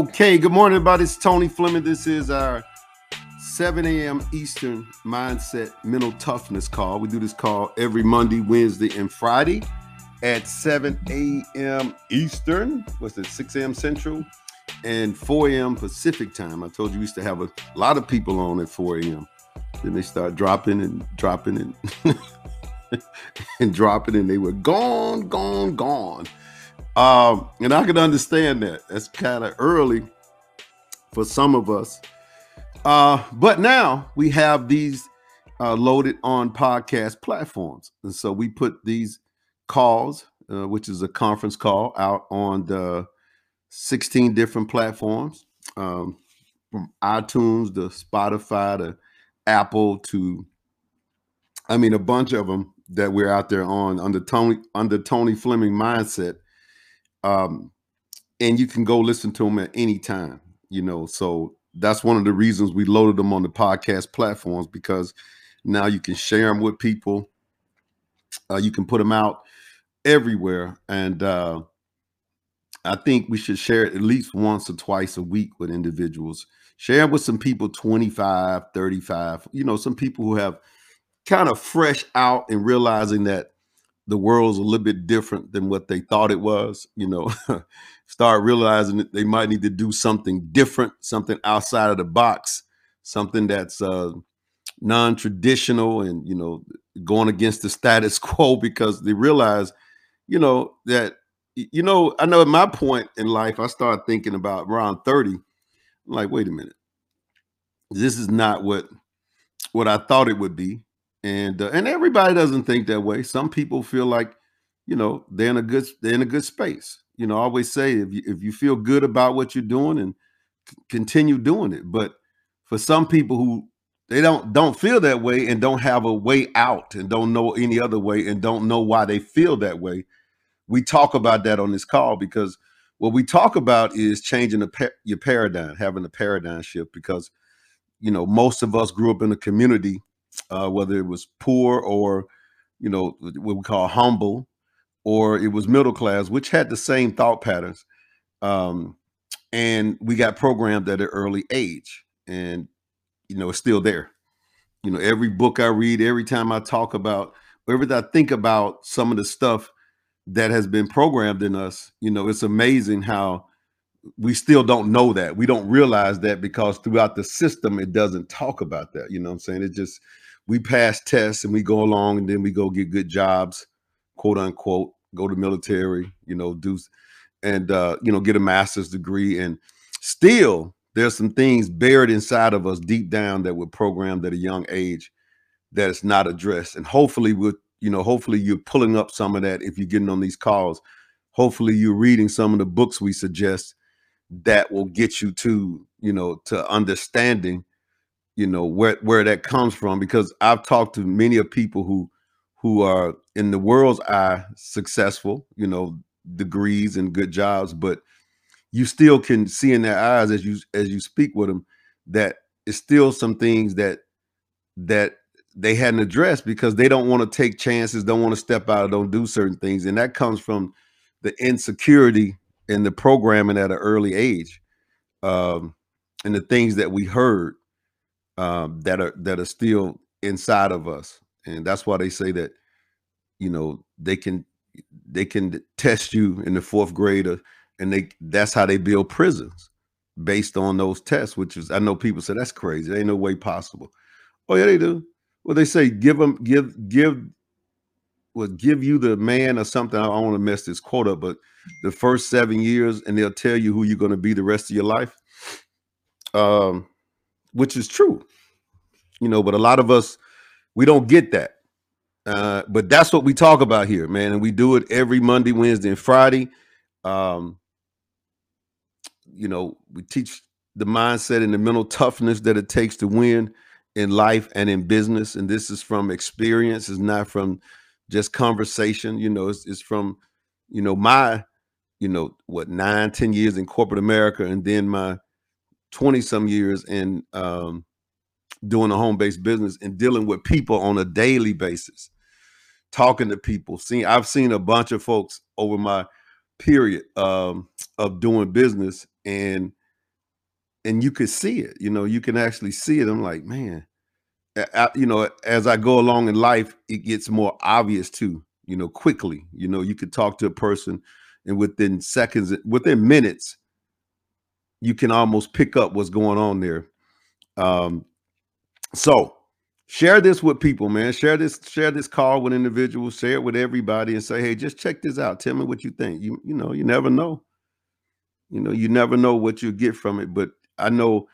Okay, good morning, everybody. It's Tony Fleming. This is our 7 a.m. Eastern Mindset Mental Toughness call. We do this call every Monday, Wednesday, and Friday at 7 a.m. Eastern. What's it, 6 a.m. Central and 4 a.m. Pacific time. I told you we used to have a lot of people on at 4 a.m. Then they start dropping and dropping and and dropping, and they were gone, gone, gone. Um, and I can understand that. That's kind of early for some of us. Uh, but now we have these uh, loaded on podcast platforms. And so we put these calls, uh, which is a conference call, out on the 16 different platforms um, from iTunes to Spotify to Apple to, I mean, a bunch of them that we're out there on under Tony under Tony Fleming mindset um, and you can go listen to them at any time. You know, so that's one of the reasons we loaded them on the podcast platforms because now you can share them with people. Uh, you can put them out everywhere, and uh, I think we should share it at least once or twice a week with individuals. Share it with some people 25, 35, you know, some people who have kind of fresh out and realizing that the world's a little bit different than what they thought it was, you know, start realizing that they might need to do something different, something outside of the box, something that's uh, non-traditional and, you know, going against the status quo because they realize, you know, that, you know, I know at my point in life, I started thinking about around 30, I'm like, wait a minute, this is not what, what I thought it would be and uh, and everybody doesn't think that way. Some people feel like, you know, they're in a good they're in a good space. You know, I always say if you if you feel good about what you're doing and c- continue doing it. But for some people who they don't don't feel that way and don't have a way out and don't know any other way and don't know why they feel that way, we talk about that on this call because what we talk about is changing the pa- your paradigm, having a paradigm shift because you know most of us grew up in a community uh, whether it was poor or you know what we call humble or it was middle class which had the same thought patterns um, and we got programmed at an early age and you know it's still there. You know every book i read every time i talk about every time i think about some of the stuff that has been programmed in us you know it's amazing how we still don't know that. We don't realize that because throughout the system it doesn't talk about that you know what i'm saying? It just we pass tests and we go along and then we go get good jobs quote unquote go to military you know do and uh you know get a master's degree. And still there's some things buried inside of us deep down that were programmed at a young age that is not addressed. And hopefully with you know hopefully you're pulling up some of that if you're getting on these calls. Hopefully you're reading some of the books we suggest that will get you to you know to understanding you know where where that comes from because I've talked to many of people who who are in the world's eye successful, you know, degrees and good jobs, but you still can see in their eyes as you as you speak with them that it's still some things that that they hadn't addressed because they don't want to take chances, don't want to step out, don't do certain things, and that comes from the insecurity and the programming at an early age, um, and the things that we heard um, that are that are still inside of us, and that's why they say that you know they can they can test you in the fourth grade, or, and they that's how they build prisons based on those tests. Which is I know people say that's crazy. There ain't no way possible. Oh yeah, they do. Well, they say give them give give will give you the man or something. I don't want to mess this quote up, but the first seven years, and they'll tell you who you're going to be the rest of your life. Um, which is true, you know. But a lot of us, we don't get that. Uh, but that's what we talk about here, man, and we do it every Monday, Wednesday, and Friday. Um, you know, we teach the mindset and the mental toughness that it takes to win in life and in business. And this is from experience, it's not from just conversation. You know, it's, it's from, you know, my, you know, what, nine, ten years in corporate America, and then my 20 some years in um, doing a home based business and dealing with people on a daily basis, talking to people. Seeing, I've seen a bunch of folks over my period um, of doing business, and and you could see it. You know, you can actually see it. I'm like, man, a- you know, as I go along in life, it gets more obvious too. You know, quickly. You know, you could talk to a person, and within seconds, within minutes, you can almost pick up what's going on there. Um, so share this with people, man. Share this, share this call with individuals, share it with everybody, and say, hey, just check this out. Tell me what you think. You, you know, you never know. You know, you never know what you get from it. But I know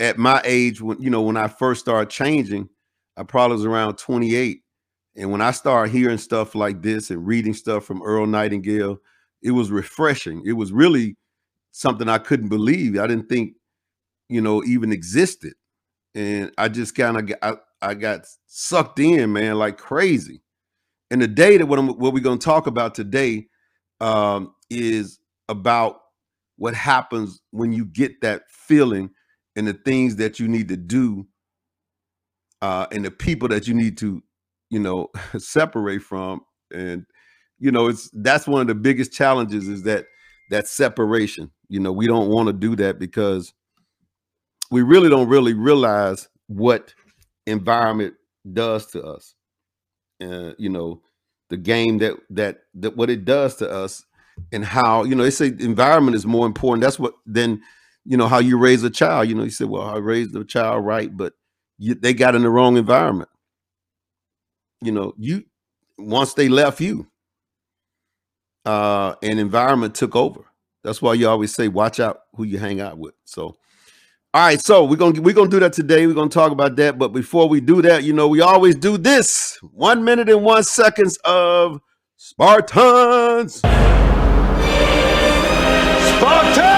at my age, when you know, when I first started changing, I probably was around 28. And when I started hearing stuff like this and reading stuff from Earl Nightingale, it was refreshing. It was really something I couldn't believe. I didn't think, you know, even existed. And I just kind of I, I got sucked in, man, like crazy. And the day that what, I'm, what we're going to talk about today um, is about what happens when you get that feeling and the things that you need to do uh, and the people that you need to, you know, separate from. And you know, it's that's one of the biggest challenges is that that separation. You know, we don't want to do that because we really don't really realize what environment does to us. Uh, you know, the game that that that what it does to us and how you know they say environment is more important. That's what then you know how you raise a child. You know, you said, well, I raised the child right, but you, they got in the wrong environment. You know, you once they left you, uh, an environment took over. That's why you always say, watch out who you hang out with. So, all right, so we're gonna we're gonna do that today. We're gonna talk about that. But before we do that, you know, we always do this one minute and one seconds of Spartans. Spartans!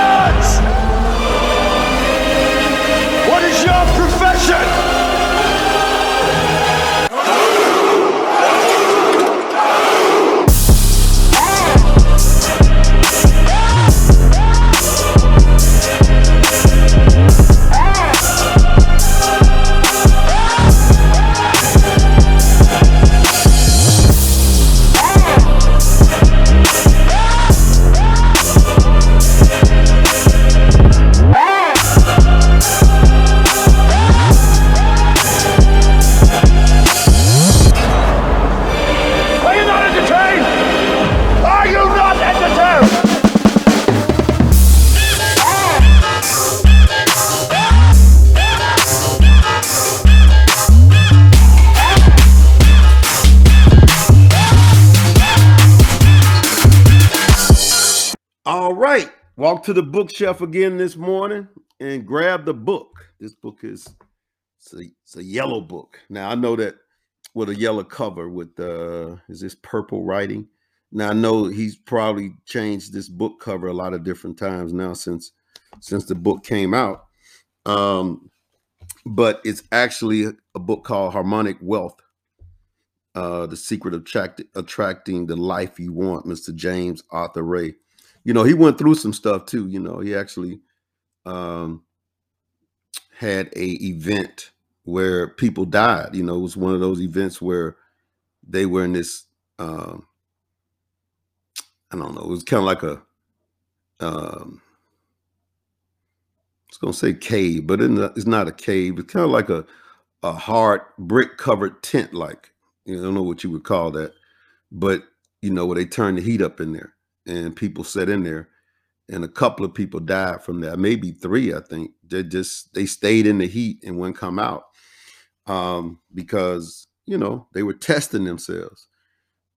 To the bookshelf again this morning and grab the book. This book is it's a, it's a yellow book. Now I know that with a yellow cover with uh is this purple writing. Now I know he's probably changed this book cover a lot of different times now since since the book came out. Um but it's actually a book called Harmonic Wealth. Uh The Secret of Attract- Attracting the Life You Want, Mr. James Arthur Ray. You know, he went through some stuff too, you know. He actually um had a event where people died. You know, it was one of those events where they were in this um I don't know, it was kind of like a um I was gonna say cave, but it's not, a cave. It's kind of like a a hard brick covered tent, like you know, I don't know what you would call that, but you know where they turn the heat up in there, and people sat in there, and a couple of people died from that, maybe three, I think. They just they stayed in the heat and wouldn't come out um, because you know they were testing themselves,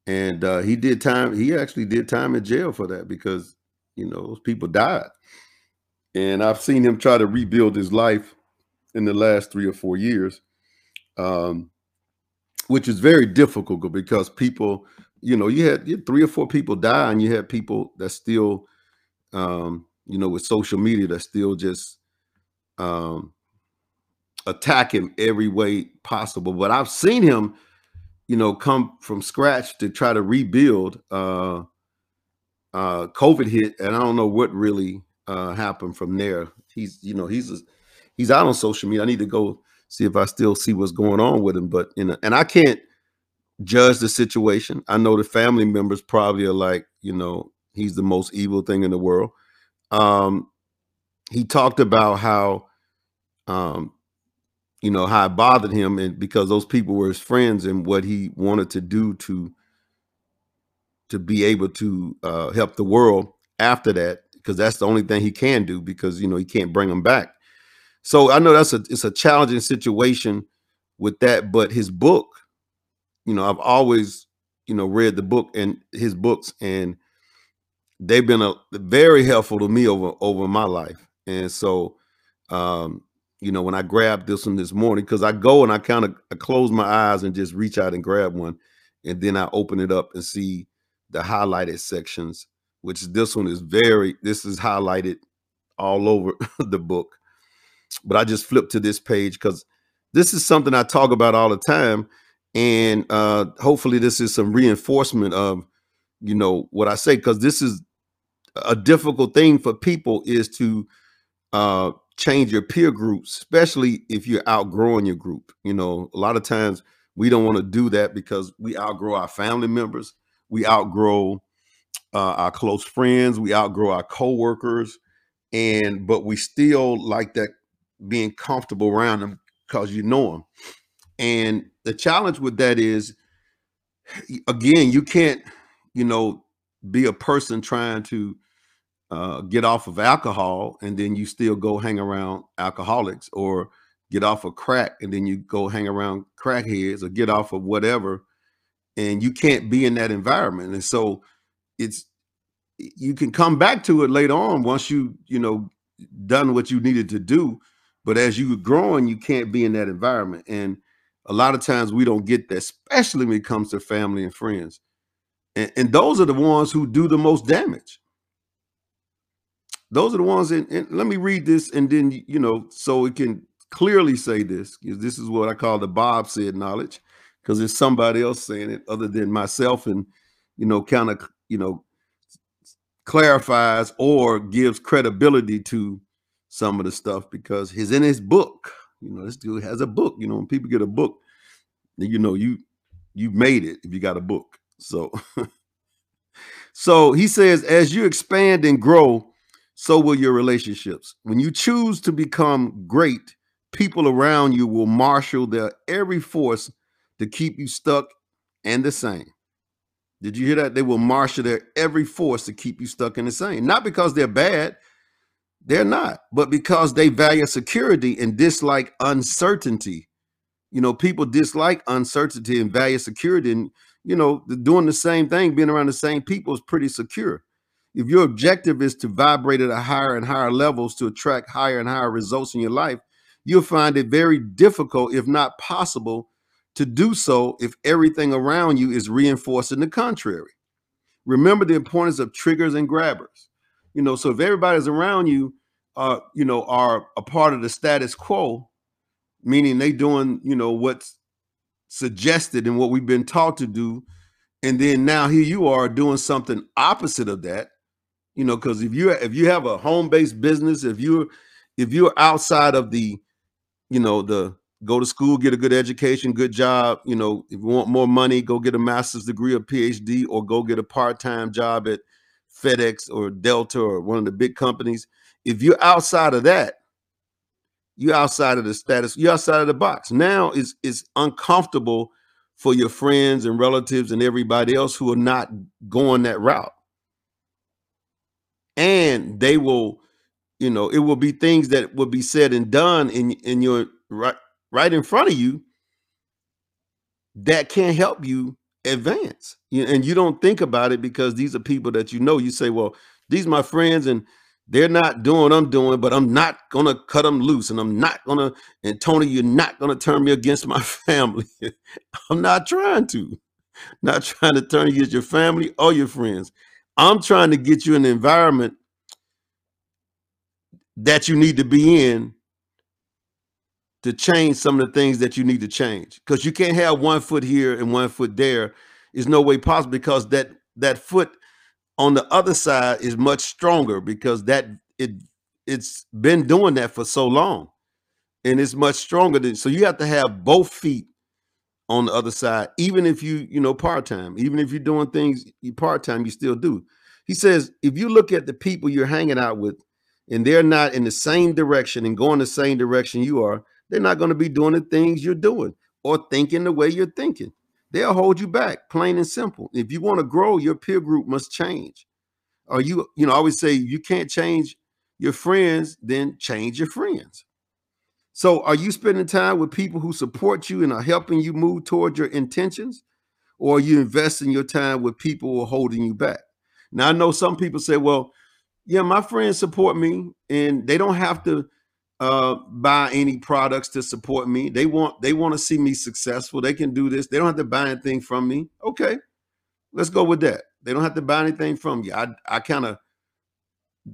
and uh, he did time. He actually did time in jail for that because you know those people died, and I've seen him try to rebuild his life in the last three or four years, um, which is very difficult because people, you know, you had, you had three or four people die, and you had people that still, um, you know, with social media that still just um, attack him every way possible. But I've seen him, you know, come from scratch to try to rebuild. Uh, uh, COVID hit, and I don't know what really uh, happened from there. He's, you know, he's he's out on social media. I need to go see if I still see what's going on with him. But you know, and I can't judge the situation. I know the family members probably are like, you know, he's the most evil thing in the world. Um, he talked about how um you know how it bothered him and because those people were his friends and what he wanted to do to to be able to uh, help the world after that because that's the only thing he can do because you know he can't bring them back so i know that's a it's a challenging situation with that but his book you know i've always you know read the book and his books and they've been a very helpful to me over over my life. And so um you know when i grabbed this one this morning because i go and i kind of close my eyes and just reach out and grab one and then i open it up and see the highlighted sections which this one is very this is highlighted all over the book. But i just flipped to this page because this is something i talk about all the time and uh hopefully this is some reinforcement of you know what i say because this is a difficult thing for people is to uh change your peer groups especially if you're outgrowing your group you know? A lot of times we don't want to do that because we outgrow our family members we outgrow uh, our close friends we outgrow our coworkers and but we still like that being comfortable around them because you know them and the challenge with that is again you can't you know be a person trying to uh, get off of alcohol and then you still go hang around alcoholics or get off of crack and then you go hang around crackheads or get off of whatever. And you can't be in that environment. And so it's you can come back to it later on once you you know done what you needed to do. But as you were growing you can't be in that environment. And a lot of times we don't get that especially when it comes to family and friends. And, and those are the ones who do the most damage. Those are the ones and, and let me read this and then you know so it can clearly say this because this is what i call the bob said knowledge because it's somebody else saying it other than myself and you know kind of you know clarifies or gives credibility to some of the stuff because he's in his book you know this dude has a book you know when people get a book you know you you made it if you got a book so so he says as you expand and grow so will your relationships. When you choose to become great, people around you will marshal their every force to keep you stuck and the same. Did you hear that? They will marshal their every force to keep you stuck in the same. Not because they're bad, they're not, but because they value security and dislike uncertainty. You know, people dislike uncertainty and value security. And, you know, doing the same thing, being around the same people is pretty secure if your objective is to vibrate at a higher and higher levels to attract higher and higher results in your life, you'll find it very difficult, if not possible, to do so if everything around you is reinforcing the contrary. Remember the importance of triggers and grabbers. You know, so if everybody's around you, uh, you know, are a part of the status quo, meaning they doing, you know, what's suggested and what we've been taught to do, and then now here you are doing something opposite of that you know because if you if you have a home-based business if you're if you're outside of the you know the go to school get a good education good job you know if you want more money go get a master's degree or phd or go get a part-time job at fedex or delta or one of the big companies if you're outside of that you're outside of the status you're outside of the box. Now it's it's uncomfortable for your friends and relatives and everybody else who are not going that route. And they will you know it will be things that will be said and done in in your right right in front of you that can help you advance. And you don't think about it because these are people that you know. You say well these are my friends and they're not doing what i'm doing but i'm not gonna cut them loose and i'm not gonna and tony you're not gonna turn me against my family i'm not trying to not trying to turn against your family or your friends I'm trying to get you an environment that you need to be in to change some of the things that you need to change. Because you can't have one foot here and one foot there. Is no way possible because that that foot on the other side is much stronger because that it it's been doing that for so long and it's much stronger than so you have to have both feet on the other side, even if you, you know, part-time, even if you're doing things part-time, you still do. He says, if you look at the people you're hanging out with and they're not in the same direction and going the same direction you are, they're not going to be doing the things you're doing or thinking the way you're thinking. They'll hold you back, plain and simple. If you want to grow, your peer group must change. Or you, you know, I always say you can't change your friends, then change your friends. So are you spending time with people who support you and are helping you move toward your intentions? Or are you investing your time with people who are holding you back? Now I know some people say, well, yeah, my friends support me and they don't have to uh, buy any products to support me. They want they want to see me successful. They can do this. They don't have to buy anything from me. Okay, let's go with that. They don't have to buy anything from you. I I kind of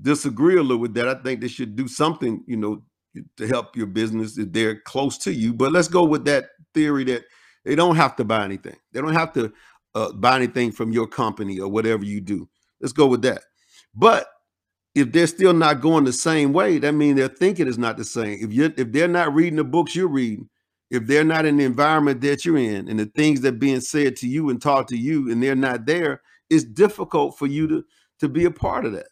disagree a little with that. I think they should do something, you know, to help your business if they're close to you. But let's go with that theory that they don't have to buy anything. They don't have to uh, buy anything from your company or whatever you do. Let's go with that. But if they're still not going the same way, that means their thinking is not the same. If you if they're not reading the books you're reading, if they're not in the environment that you're in, and the things that being said to you and taught to you, and they're not there, it's difficult for you to to be a part of that.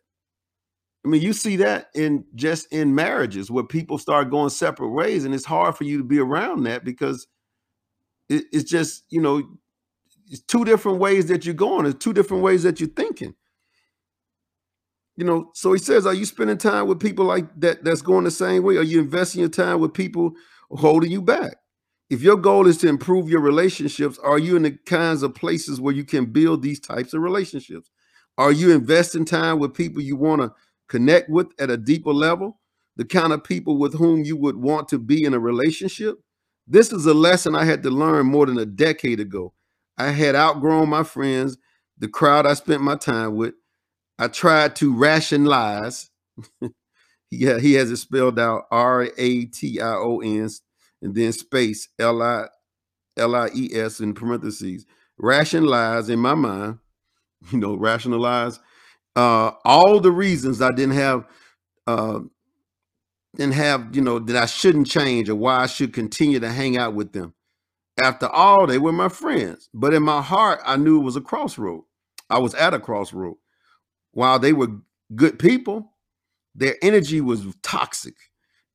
I mean, you see that in just in marriages where people start going separate ways, and it's hard for you to be around that because it, it's just you know it's two different ways that you're going. It's two different ways that you're thinking you know so he says are you spending time with people like that that's going the same way? Are you investing your time with people holding you back? If your goal is to improve your relationships are you in the kinds of places where you can build these types of relationships? Are you investing time with people you want to connect with at a deeper level? The kind of people with whom you would want to be in a relationship? This is a lesson i had to learn more than a decade ago. I had outgrown my friends the crowd i spent my time with I tried to rationalize. yeah, he has it spelled out R A T I O N and then space L I L I E S in parentheses. Rationalize in my mind, you know, rationalize uh all the reasons I didn't have uh didn't have, you know, that I shouldn't change or why I should continue to hang out with them. After all, they were my friends. But in my heart, I knew it was a crossroad. I was at a crossroad while they were good people, their energy was toxic,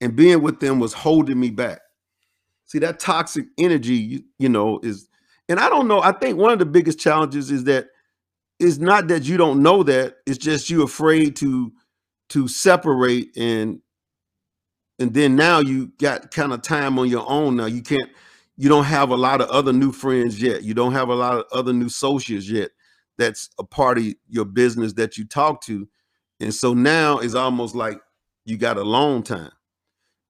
and being with them was holding me back. See, that toxic energy, you, you know, is, and I don't know. I think one of the biggest challenges is that it's not that you don't know that; it's just you afraid to to separate and and then now you got kind of time on your own. Now you can't, you don't have a lot of other new friends yet. You don't have a lot of other new associates yet that's a part of your business that you talk to. And so now it's almost like you got a long time.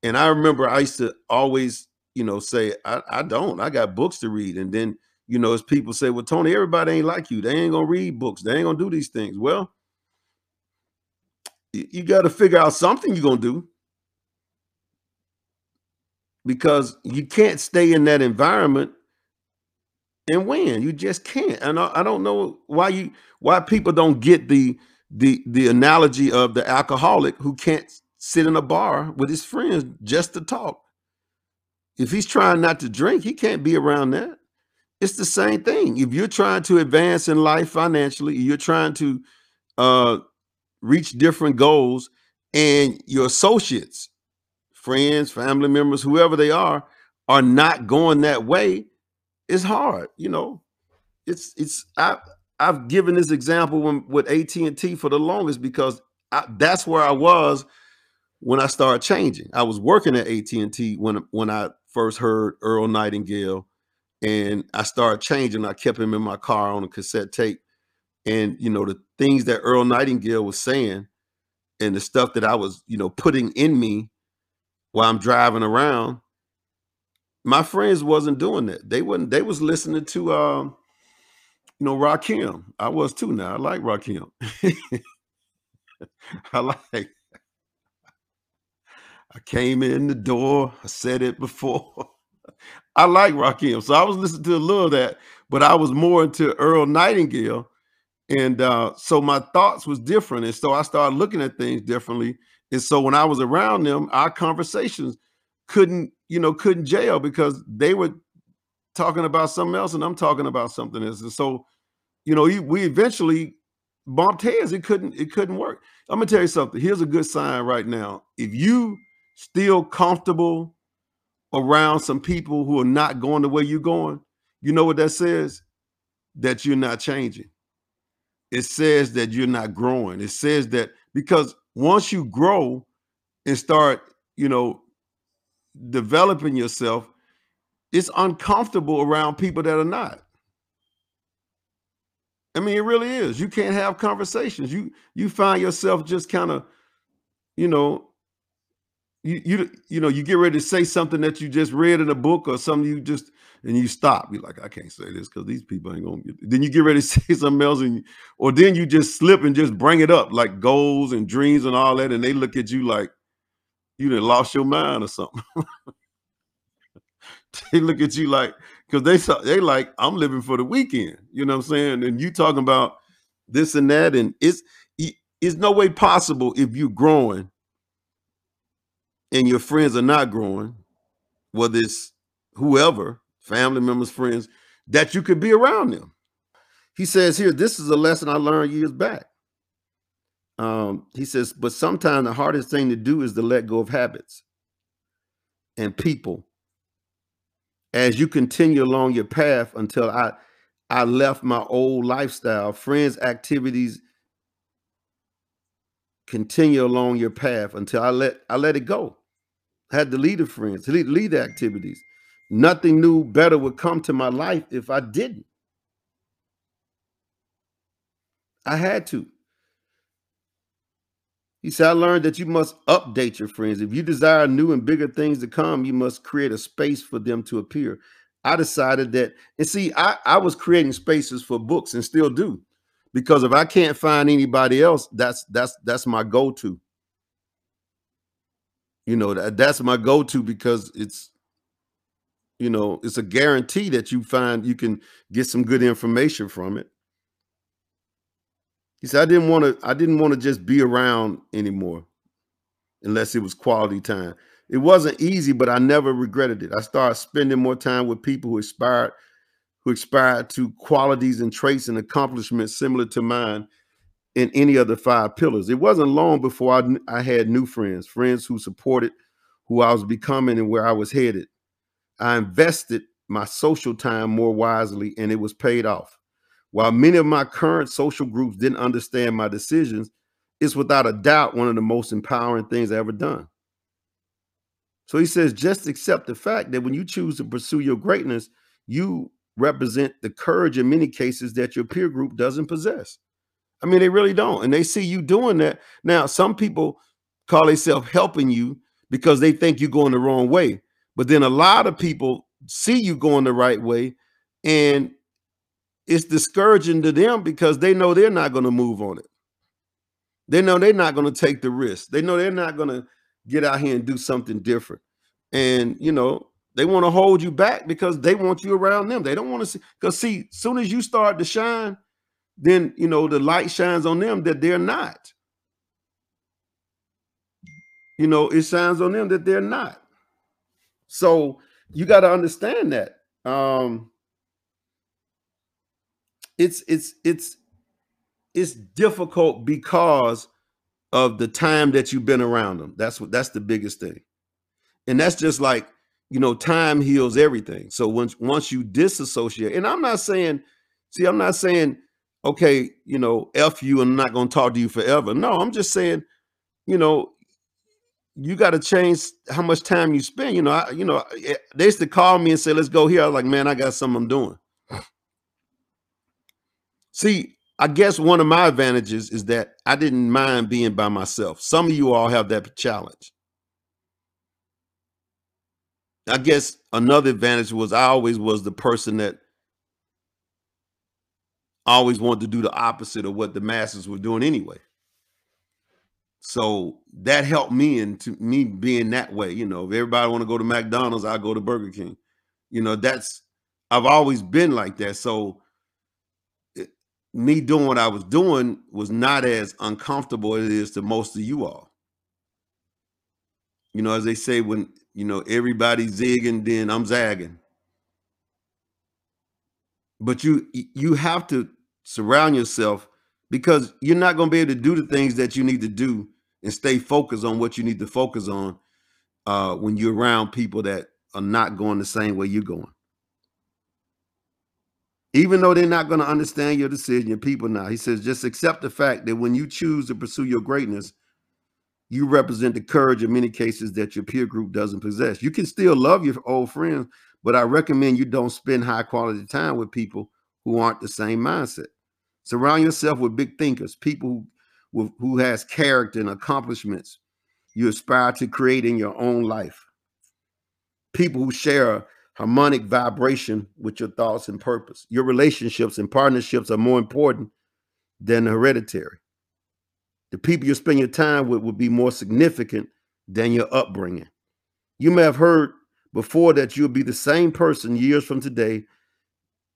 And I remember I used to always, you know, say, I, I don't, I got books to read. And then, you know, as people say, well, Tony, everybody ain't like you. They ain't gonna read books, they ain't gonna do these things. Well, you got to figure out something you're gonna do because you can't stay in that environment and win. You just can't. And I, I don't know why you why people don't get the the the analogy of the alcoholic who can't sit in a bar with his friends just to talk. If he's trying not to drink, he can't be around that. It's the same thing. If you're trying to advance in life financially, you're trying to uh, reach different goals, and your associates, friends, family members, whoever they are, are not going that way, it's hard, you know. It's it's I I've given this example when, with AT and T for the longest because I, that's where I was when I started changing. I was working at AT and T when when I first heard Earl Nightingale, and I started changing. I kept him in my car on a cassette tape, and you know the things that Earl Nightingale was saying, and the stuff that I was you know putting in me while I'm driving around my friends wasn't doing that. They wasn't. They was listening to, um, you know, Rakim. I was too. Now I like Rakim. I like. I came in the door. I said it before. I like Rakim, so I was listening to a little of that, but I was more into Earl Nightingale, and uh, so my thoughts was different, and so I started looking at things differently. And so when I was around them, our conversations couldn't you know couldn't jail because they were talking about something else and I'm talking about something else. And so, you know, we eventually bumped heads. It couldn't, it couldn't work. I'm gonna tell you something. Here's a good sign right now. If you still comfortable around some people who are not going the way you're going, you know what that says? That you're not changing. It says that you're not growing. It says that because once you grow and start, you know, developing yourself, it's uncomfortable around people that are not. I mean, it really is. You can't have conversations. You you find yourself just kind of, you know, you you you know, you get ready to say something that you just read in a book or something you just and you stop. You're like, I can't say this because these people ain't gonna get. Then you get ready to say something else, and or then you just slip and just bring it up like goals and dreams and all that, and they look at you like you done lost your mind or something. they look at you like because they they like I'm living for the weekend. You know what I'm saying? And you talking about this and that, and it's it's no way possible if you're growing and your friends are not growing, whether it's whoever, family members, friends, that you could be around them. He says here, this is a lesson I learned years back. Um, he says, but sometimes the hardest thing to do is to let go of habits and people as you continue along your path until I I left my old lifestyle, friends, activities continue along your path until I let I let it go. I had to lead the friends, lead, lead the activities. Nothing new, better would come to my life if I didn't. I had to. He said, I learned that you must update your friends. If you desire new and bigger things to come, you must create a space for them to appear. I decided that, and see, I, I was creating spaces for books and still do. Because if I can't find anybody else, that's that's that's my go-to. You know, that, that's my go-to because it's you know, it's a guarantee that you find you can get some good information from it. He said, I didn't want to, I didn't want to just be around anymore unless it was quality time. It wasn't easy, but I never regretted it. I started spending more time with people who aspired, who aspired to qualities and traits and accomplishments similar to mine in any of the five pillars. It wasn't long before I, I had new friends, friends who supported who I was becoming and where I was headed. I invested my social time more wisely and it was paid off. While many of my current social groups didn't understand my decisions, it's without a doubt one of the most empowering things I ever done. So he says, just accept the fact that when you choose to pursue your greatness, you represent the courage in many cases that your peer group doesn't possess. I mean, they really don't. And they see you doing that. Now, some people call themselves helping you because they think you're going the wrong way. But then a lot of people see you going the right way and it's discouraging to them because they know they're not going to move on it. They know they're not going to take the risk. They know they're not going to get out here and do something different. And you know, they want to hold you back because they want you around them. They don't want to see because see, soon as you start to shine, then you know the light shines on them that they're not. You know, it shines on them that they're not. So you got to understand that. Um, it's it's it's it's difficult because of the time that you've been around them. That's what that's the biggest thing. And that's just like, you know, time heals everything. So once once you disassociate, and I'm not saying, see, I'm not saying, okay, you know, F you and I'm not gonna talk to you forever. No, I'm just saying, you know, you got to change how much time you spend. You know, I, you know, eh, they used to call me and say, "Let's go here." I was like, "Man, I got something I'm doing." See, I guess one of my advantages is that I didn't mind being by myself. Some of you all have that challenge. I guess another advantage was I always was the person that always wanted to do the opposite of what the masses were doing anyway. So that helped me into me being that way. You know, if everybody want to go to McDonald's, I go to Burger King. You know, that's I've always been like that. So me doing what I was doing was not as uncomfortable as it is to most of you all. You know, as they say, when you know everybody's zigging, then I'm zagging. But you you have to surround yourself because you're not going to be able to do the things that you need to do and stay focused on what you need to focus on uh, when you're around people that are not going the same way you're going. Even though they're not going to understand your decision, your people now. He says, just accept the fact that when you choose to pursue your greatness, you represent the courage in many cases that your peer group doesn't possess. You can still love your old friends, but I recommend you don't spend high quality time with people who aren't the same mindset. Surround yourself with big thinkers, people who, who has character and accomplishments you aspire to create in your own life. People who share harmonic vibration with your thoughts and purpose. Your relationships and partnerships are more important than the hereditary. The people you spend your time with will be more significant than your upbringing. You may have heard before that you'll be the same person years from today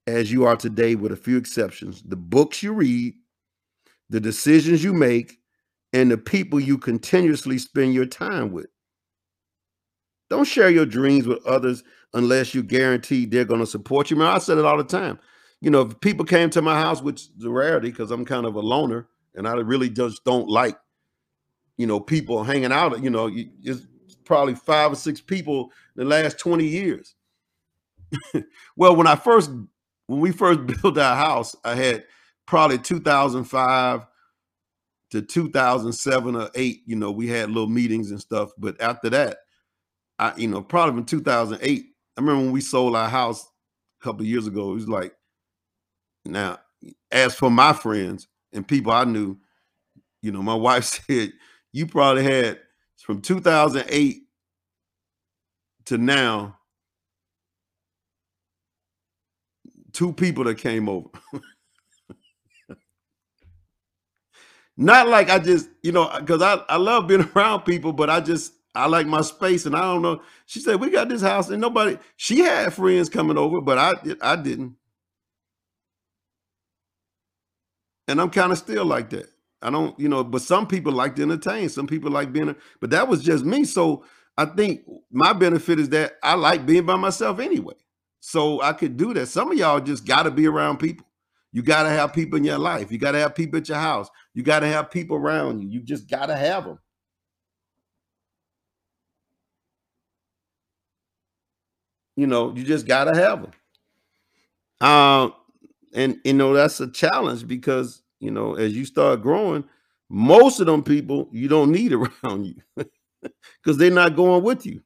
as you are today, with a few exceptions. The books you read, the decisions you make, and the people you continuously spend your time with. Don't share your dreams with others unless you guarantee they're going to support you. Man, I said it all the time. You know, if people came to my house, which is a rarity because I'm kind of a loner and I really just don't like, you know, people hanging out. You know, it's probably five or six people in the last 20 years. well, when I first, when we first built our house, I had probably 2005 to 2007 or 8 you know we had little meetings and stuff but after that i you know probably in 2008 i remember when we sold our house a couple years ago it was like now as for my friends and people i knew you know my wife said you probably had from 2008 to now two people that came over. Not like I just, you know, because I, I love being around people, but I just I like my space, and I don't know. She said we got this house, and nobody. She had friends coming over, but I I didn't, and I'm kind of still like that. I don't, you know, but some people like to entertain. Some people like being, but that was just me. So I think my benefit is that I like being by myself anyway. So I could do that. Some of y'all just got to be around people. You got to have people in your life. You got to have people at your house. You got to have people around you. You just got to have them. You know, you just got to have them. Uh, and, you know, that's a challenge because, you know, as you start growing, most of them people you don't need around you because they're not going with you.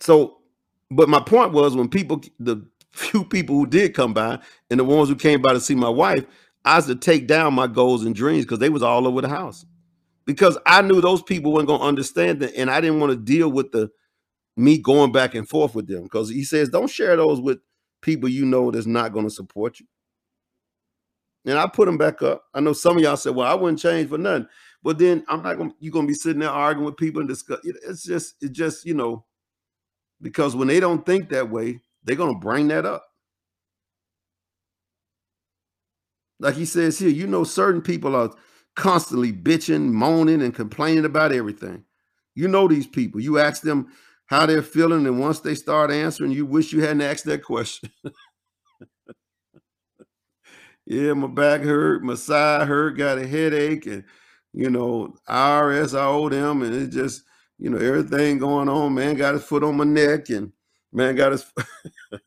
So but my point was when people, the few people who did come by, and the ones who came by to see my wife, I was to take down my goals and dreams because they was all over the house. Because I knew those people weren't gonna understand it, and I didn't want to deal with the me going back and forth with them. Because he says, don't share those with people you know that's not gonna support you. And I put them back up. I know some of y'all said, "Well, I wouldn't change for nothing," but then I'm not gonna. You're gonna be sitting there arguing with people and discuss. It's just, it's just, you know, because when they don't think that way, they're going to bring that up. Like he says here, you know, certain people are constantly bitching, moaning, and complaining about everything. You know these people. You ask them how they're feeling, and once they start answering, you wish you hadn't asked that question. yeah, my back hurt, my side hurt, got a headache, and you know, IRS, I owe them, and it just you know, everything going on. Man got his foot on my neck, and man got his.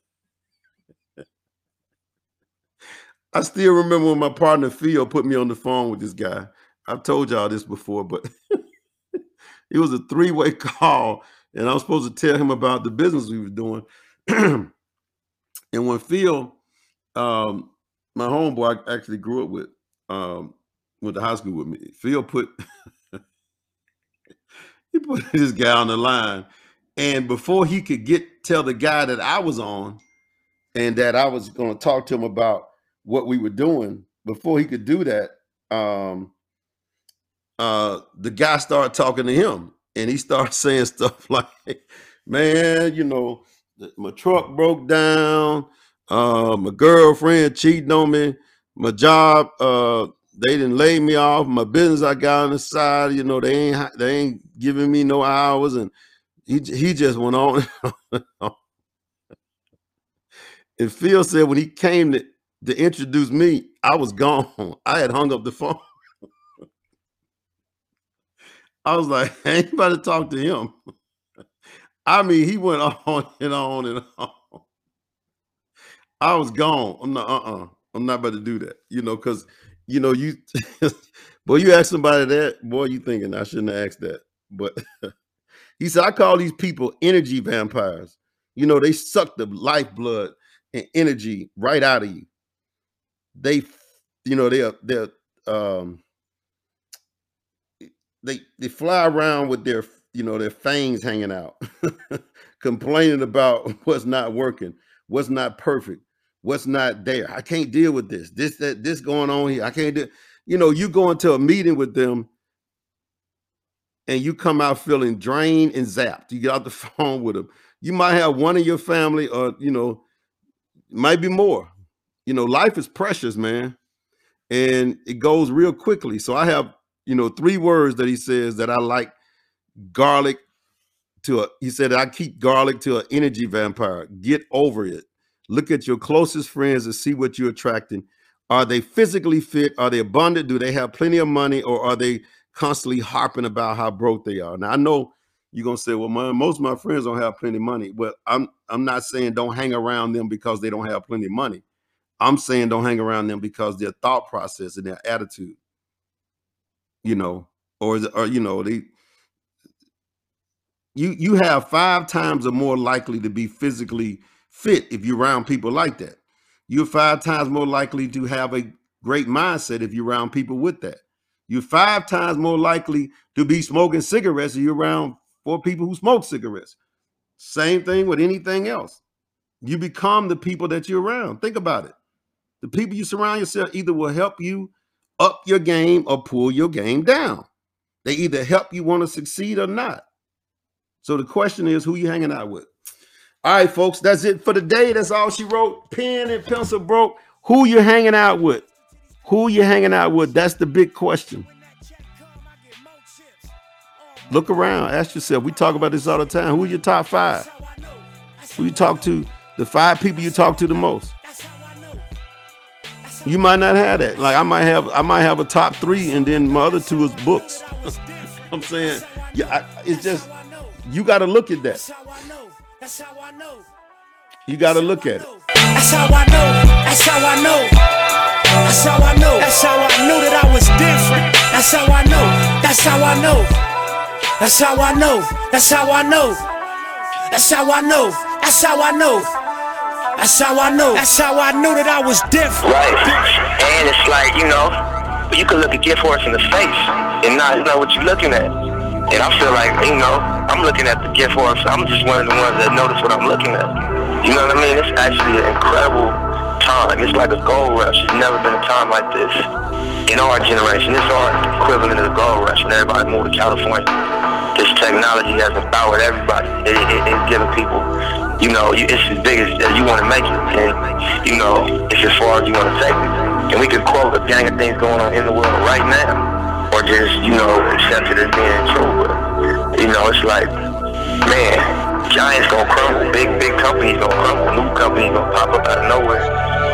I still remember when my partner Phil put me on the phone with this guy. I've told y'all this before, but it was a three-way call, and I was supposed to tell him about the business we were doing. and when Phil, um, my homeboy, I actually grew up with, um, went to high school with me. Phil put he put this guy on the line, and before he could get tell the guy that I was on, and that I was going to talk to him about what we were doing, before he could do that, um, uh, the guy started talking to him, and he started saying stuff like, "Man, you know, my truck broke down. Uh, my girlfriend cheating on me. My job, uh, they didn't lay me off. My business I got on the side, you know, they ain't they ain't giving me no hours, and he he just went on. And Phil said when he came to, to introduce me, I was gone. I had hung up the phone. I was like, I ain't about to talk to him. I mean, he went on and on and on. I was gone. I'm not, uh-uh. I'm not about to do that. You know, because you know, you boy, you ask somebody that, boy, you thinking I shouldn't have asked that. But he said, I call these people energy vampires. You know, they suck the lifeblood and energy right out of you. They, you know, they're they're um they they fly around with their you know their fangs hanging out, complaining about what's not working, what's not perfect, what's not there. I can't deal with this. This that this going on here. I can't do. You know, you go into a meeting with them and you come out feeling drained and zapped. You get out the phone with them. You might have one in your family, or you know, might be more. You know, life is precious, man, and it goes real quickly. So I have, you know, three words that he says that I like: garlic to a. He said I keep garlic to an energy vampire. Get over it. Look at your closest friends and see what you're attracting. Are they physically fit? Are they abundant? Do they have plenty of money, or are they constantly harping about how broke they are? Now I know you're gonna say, well, my, most of my friends don't have plenty of money. But I'm I'm not saying don't hang around them because they don't have plenty of money. I'm saying don't hang around them because their thought process and their attitude, you know, or is it, or you know, they you you have five times or more likely to be physically fit if you're around people like that. You're five times more likely to have a great mindset if you're around people with that. You're five times more likely to be smoking cigarettes if you're around for people who smoke cigarettes. Same thing with anything else. You become the people that you're around. Think about it. The people you surround yourself either will help you up your game or pull your game down. They either help you want to succeed or not. So the question is, who you hanging out with? All right, folks, that's it for the day. That's all she wrote. Pen and pencil broke. Who you hanging out with? Who you hanging out with? That's the big question. Look around, ask yourself. We talk about this all the time. Who are your top five? Who you talk to? The five people you talk to the most. You might not have that. Like I might have, I might have a top three, and then my other two is books. I'm saying, yeah, I, it's just you got to look at that. You got to look at it. That's how I know. That's how I know. That's how I know. That's how I knew that I was different. That's how I know. That's how I know. That's how I know. That's how I know. That's how I know. That's how I know. That's how I know. That's how I knew that I was different. Right. And it's like, you know, you can look a gift horse in the face and not know what you're looking at. And I feel like, you know, I'm looking at the gift horse. I'm just one of the ones that notice what I'm looking at. You know what I mean? It's actually an incredible time. It's like a gold rush. There's never been a time like this in our generation. It's our equivalent of the gold rush when everybody moved to California this technology has empowered everybody. It, it, it's giving people, you know, it's as big as, as you want to make it. And, you know, it's as far as you want to take it. And we could quote a gang of things going on in the world right now. Or just, you know, accept it as being true. But, you know, it's like, man, giants gonna crumble. Big, big companies gonna crumble. New companies gonna pop up out of nowhere.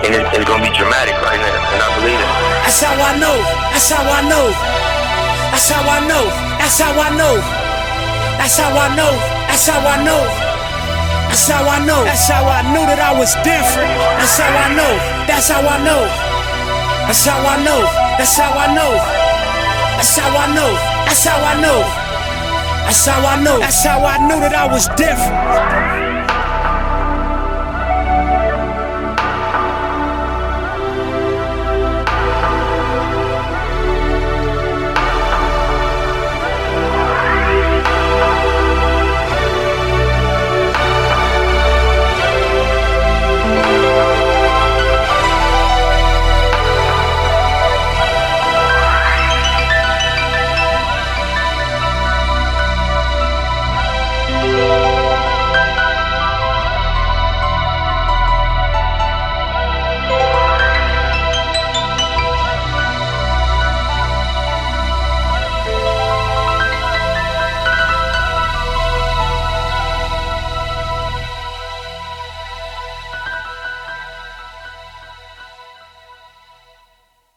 And it's, it's gonna be dramatic right now. And I believe it. That's how I know. That's how I know. That's how I know. That's how I know. That's how I know. That's how I know. That's how I know. That's how I knew that I was different. That's how I know. That's how I know. That's how I know. That's how I know. That's how I know. That's how I know. That's how I know. That's how I knew that I was different.